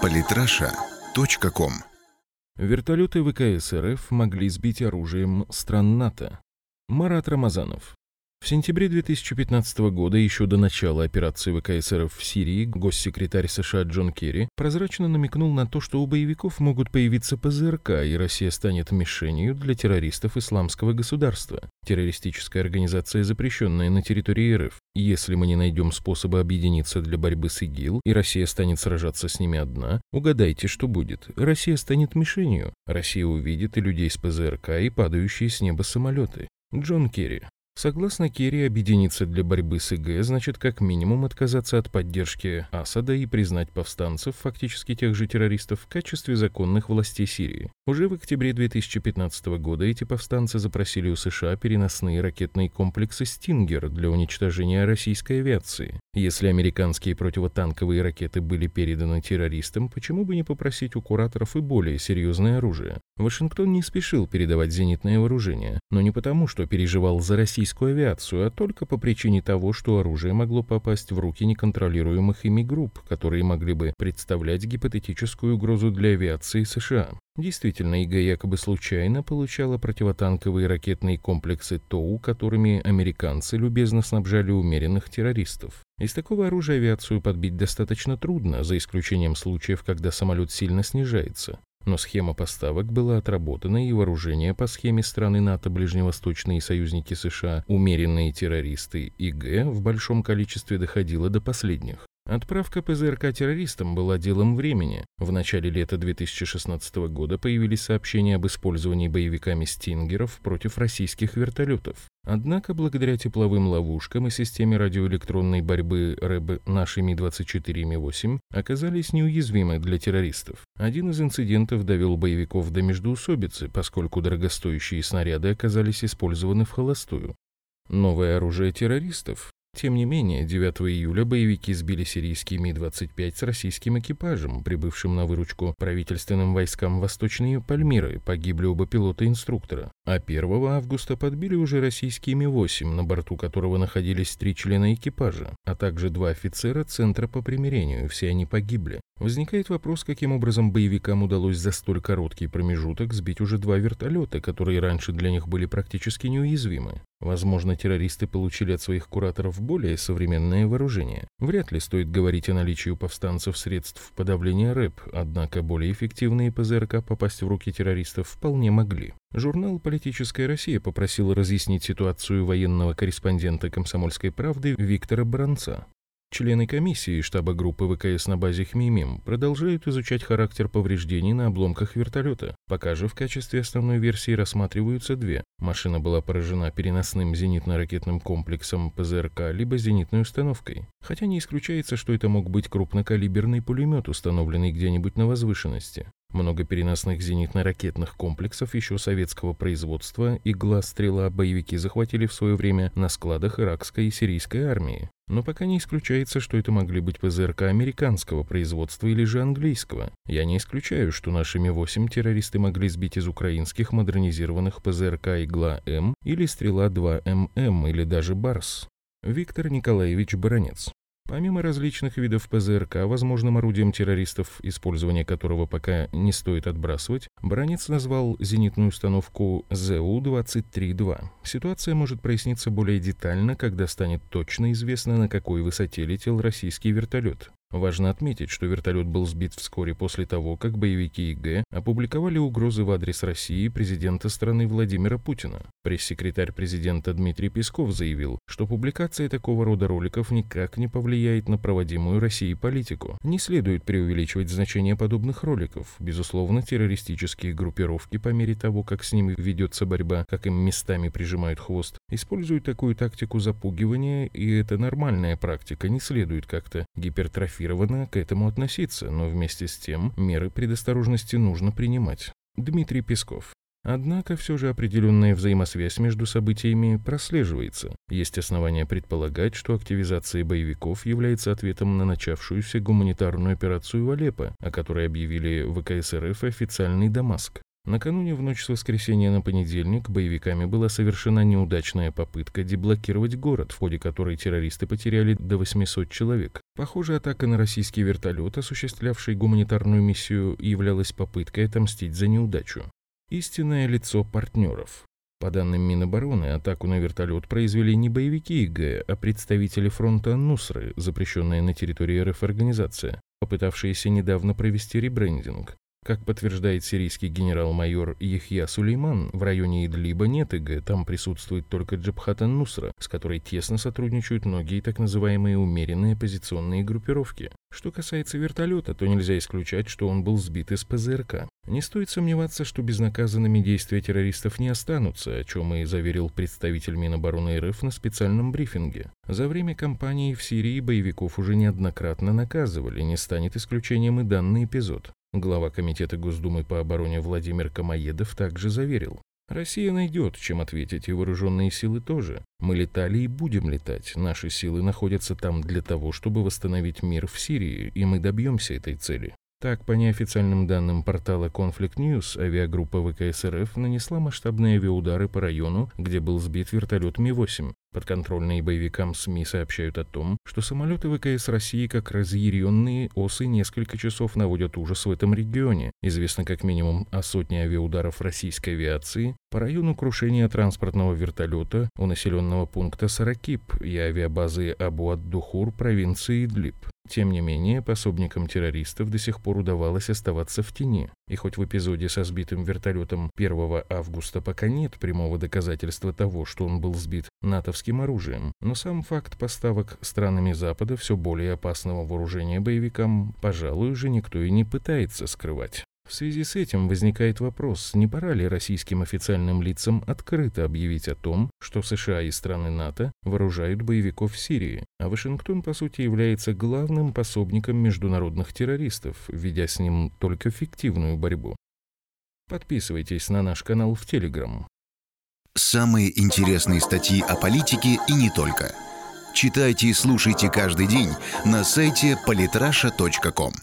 Политраша.ком Вертолеты ВКС РФ могли сбить оружием стран НАТО. Марат Рамазанов. В сентябре 2015 года, еще до начала операции ВКС РФ в Сирии, госсекретарь США Джон Керри прозрачно намекнул на то, что у боевиков могут появиться ПЗРК, и Россия станет мишенью для террористов исламского государства. Террористическая организация, запрещенная на территории РФ. Если мы не найдем способа объединиться для борьбы с ИГИЛ, и Россия станет сражаться с ними одна, угадайте, что будет. Россия станет мишенью. Россия увидит и людей с ПЗРК, и падающие с неба самолеты. Джон Керри. Согласно Керри, объединиться для борьбы с ИГ значит как минимум отказаться от поддержки Асада и признать повстанцев, фактически тех же террористов, в качестве законных властей Сирии. Уже в октябре 2015 года эти повстанцы запросили у США переносные ракетные комплексы «Стингер» для уничтожения российской авиации. Если американские противотанковые ракеты были переданы террористам, почему бы не попросить у кураторов и более серьезное оружие? Вашингтон не спешил передавать зенитное вооружение, но не потому, что переживал за Россию, российскую авиацию, а только по причине того, что оружие могло попасть в руки неконтролируемых ими групп, которые могли бы представлять гипотетическую угрозу для авиации США. Действительно, ИГА якобы случайно получала противотанковые ракетные комплексы ТОУ, которыми американцы любезно снабжали умеренных террористов. Из такого оружия авиацию подбить достаточно трудно, за исключением случаев, когда самолет сильно снижается. Но схема поставок была отработана, и вооружение по схеме страны НАТО, ближневосточные союзники США, умеренные террористы и Г в большом количестве доходило до последних. Отправка ПЗРК террористам была делом времени. В начале лета 2016 года появились сообщения об использовании боевиками «Стингеров» против российских вертолетов. Однако, благодаря тепловым ловушкам и системе радиоэлектронной борьбы РЭБ наши Ми-24 и Ми-8 оказались неуязвимы для террористов. Один из инцидентов довел боевиков до междоусобицы, поскольку дорогостоящие снаряды оказались использованы в холостую. Новое оружие террористов тем не менее, 9 июля боевики сбили сирийский Ми-25 с российским экипажем, прибывшим на выручку правительственным войскам Восточной Пальмиры, погибли оба пилота-инструктора. А 1 августа подбили уже российский Ми-8, на борту которого находились три члена экипажа, а также два офицера Центра по примирению, все они погибли. Возникает вопрос, каким образом боевикам удалось за столь короткий промежуток сбить уже два вертолета, которые раньше для них были практически неуязвимы. Возможно, террористы получили от своих кураторов более современное вооружение. Вряд ли стоит говорить о наличии у повстанцев средств подавления рэп, однако более эффективные ПЗРК попасть в руки террористов вполне могли. Журнал «Политическая Россия» попросил разъяснить ситуацию военного корреспондента «Комсомольской правды» Виктора Бранца. Члены комиссии штаба группы ВКС на базе Хмимим продолжают изучать характер повреждений на обломках вертолета. Пока же в качестве основной версии рассматриваются две. Машина была поражена переносным зенитно-ракетным комплексом ПЗРК либо зенитной установкой. Хотя не исключается, что это мог быть крупнокалиберный пулемет, установленный где-нибудь на возвышенности. Много переносных зенитно-ракетных комплексов еще советского производства «Игла-стрела» боевики захватили в свое время на складах иракской и сирийской армии. Но пока не исключается, что это могли быть ПЗРК американского производства или же английского. Я не исключаю, что нашими 8 террористы могли сбить из украинских модернизированных ПЗРК «Игла-М» или «Стрела-2ММ» или даже «Барс». Виктор Николаевич Баранец. Помимо различных видов ПЗРК, возможным орудием террористов, использование которого пока не стоит отбрасывать, Бранец назвал зенитную установку ЗУ-23-2. Ситуация может проясниться более детально, когда станет точно известно, на какой высоте летел российский вертолет. Важно отметить, что вертолет был сбит вскоре после того, как боевики ИГ опубликовали угрозы в адрес России президента страны Владимира Путина. Пресс-секретарь президента Дмитрий Песков заявил, что публикация такого рода роликов никак не повлияет на проводимую Россией политику. Не следует преувеличивать значение подобных роликов. Безусловно, террористические группировки по мере того, как с ними ведется борьба, как им местами прижимают хвост, используют такую тактику запугивания, и это нормальная практика, не следует как-то гипертрофировать квалифицированно к этому относиться, но вместе с тем меры предосторожности нужно принимать. Дмитрий Песков. Однако все же определенная взаимосвязь между событиями прослеживается. Есть основания предполагать, что активизация боевиков является ответом на начавшуюся гуманитарную операцию в Алеппо, о которой объявили ВКС РФ официальный Дамаск. Накануне в ночь с воскресенья на понедельник боевиками была совершена неудачная попытка деблокировать город, в ходе которой террористы потеряли до 800 человек. Похоже, атака на российский вертолет, осуществлявший гуманитарную миссию, являлась попыткой отомстить за неудачу. Истинное лицо партнеров. По данным Минобороны, атаку на вертолет произвели не боевики ИГ, а представители фронта Нусры, запрещенная на территории РФ организация, попытавшиеся недавно провести ребрендинг. Как подтверждает сирийский генерал-майор Яхья Сулейман, в районе Идлиба нет ИГ, там присутствует только Джабхата Нусра, с которой тесно сотрудничают многие так называемые умеренные оппозиционные группировки. Что касается вертолета, то нельзя исключать, что он был сбит из ПЗРК. Не стоит сомневаться, что безнаказанными действия террористов не останутся, о чем и заверил представитель Минобороны РФ на специальном брифинге. За время кампании в Сирии боевиков уже неоднократно наказывали, не станет исключением и данный эпизод. Глава Комитета Госдумы по обороне Владимир Камоедов также заверил, Россия найдет, чем ответить, и вооруженные силы тоже. Мы летали и будем летать. Наши силы находятся там для того, чтобы восстановить мир в Сирии, и мы добьемся этой цели. Так, по неофициальным данным портала Conflict News, авиагруппа ВКС РФ нанесла масштабные авиаудары по району, где был сбит вертолет Ми-8. Подконтрольные боевикам СМИ сообщают о том, что самолеты ВКС России, как разъяренные осы, несколько часов наводят ужас в этом регионе. Известно как минимум о сотне авиаударов российской авиации по району крушения транспортного вертолета у населенного пункта Саракип и авиабазы Абу-ад-Духур провинции Идлиб. Тем не менее, пособникам террористов до сих пор удавалось оставаться в тени. И хоть в эпизоде со сбитым вертолетом 1 августа пока нет прямого доказательства того, что он был сбит натовским оружием, но сам факт поставок странами Запада все более опасного вооружения боевикам, пожалуй, уже никто и не пытается скрывать. В связи с этим возникает вопрос, не пора ли российским официальным лицам открыто объявить о том, что США и страны НАТО вооружают боевиков в Сирии, а Вашингтон, по сути, является главным пособником международных террористов, ведя с ним только фиктивную борьбу. Подписывайтесь на наш канал в Телеграм. Самые интересные статьи о политике и не только. Читайте и слушайте каждый день на сайте polytrasha.com.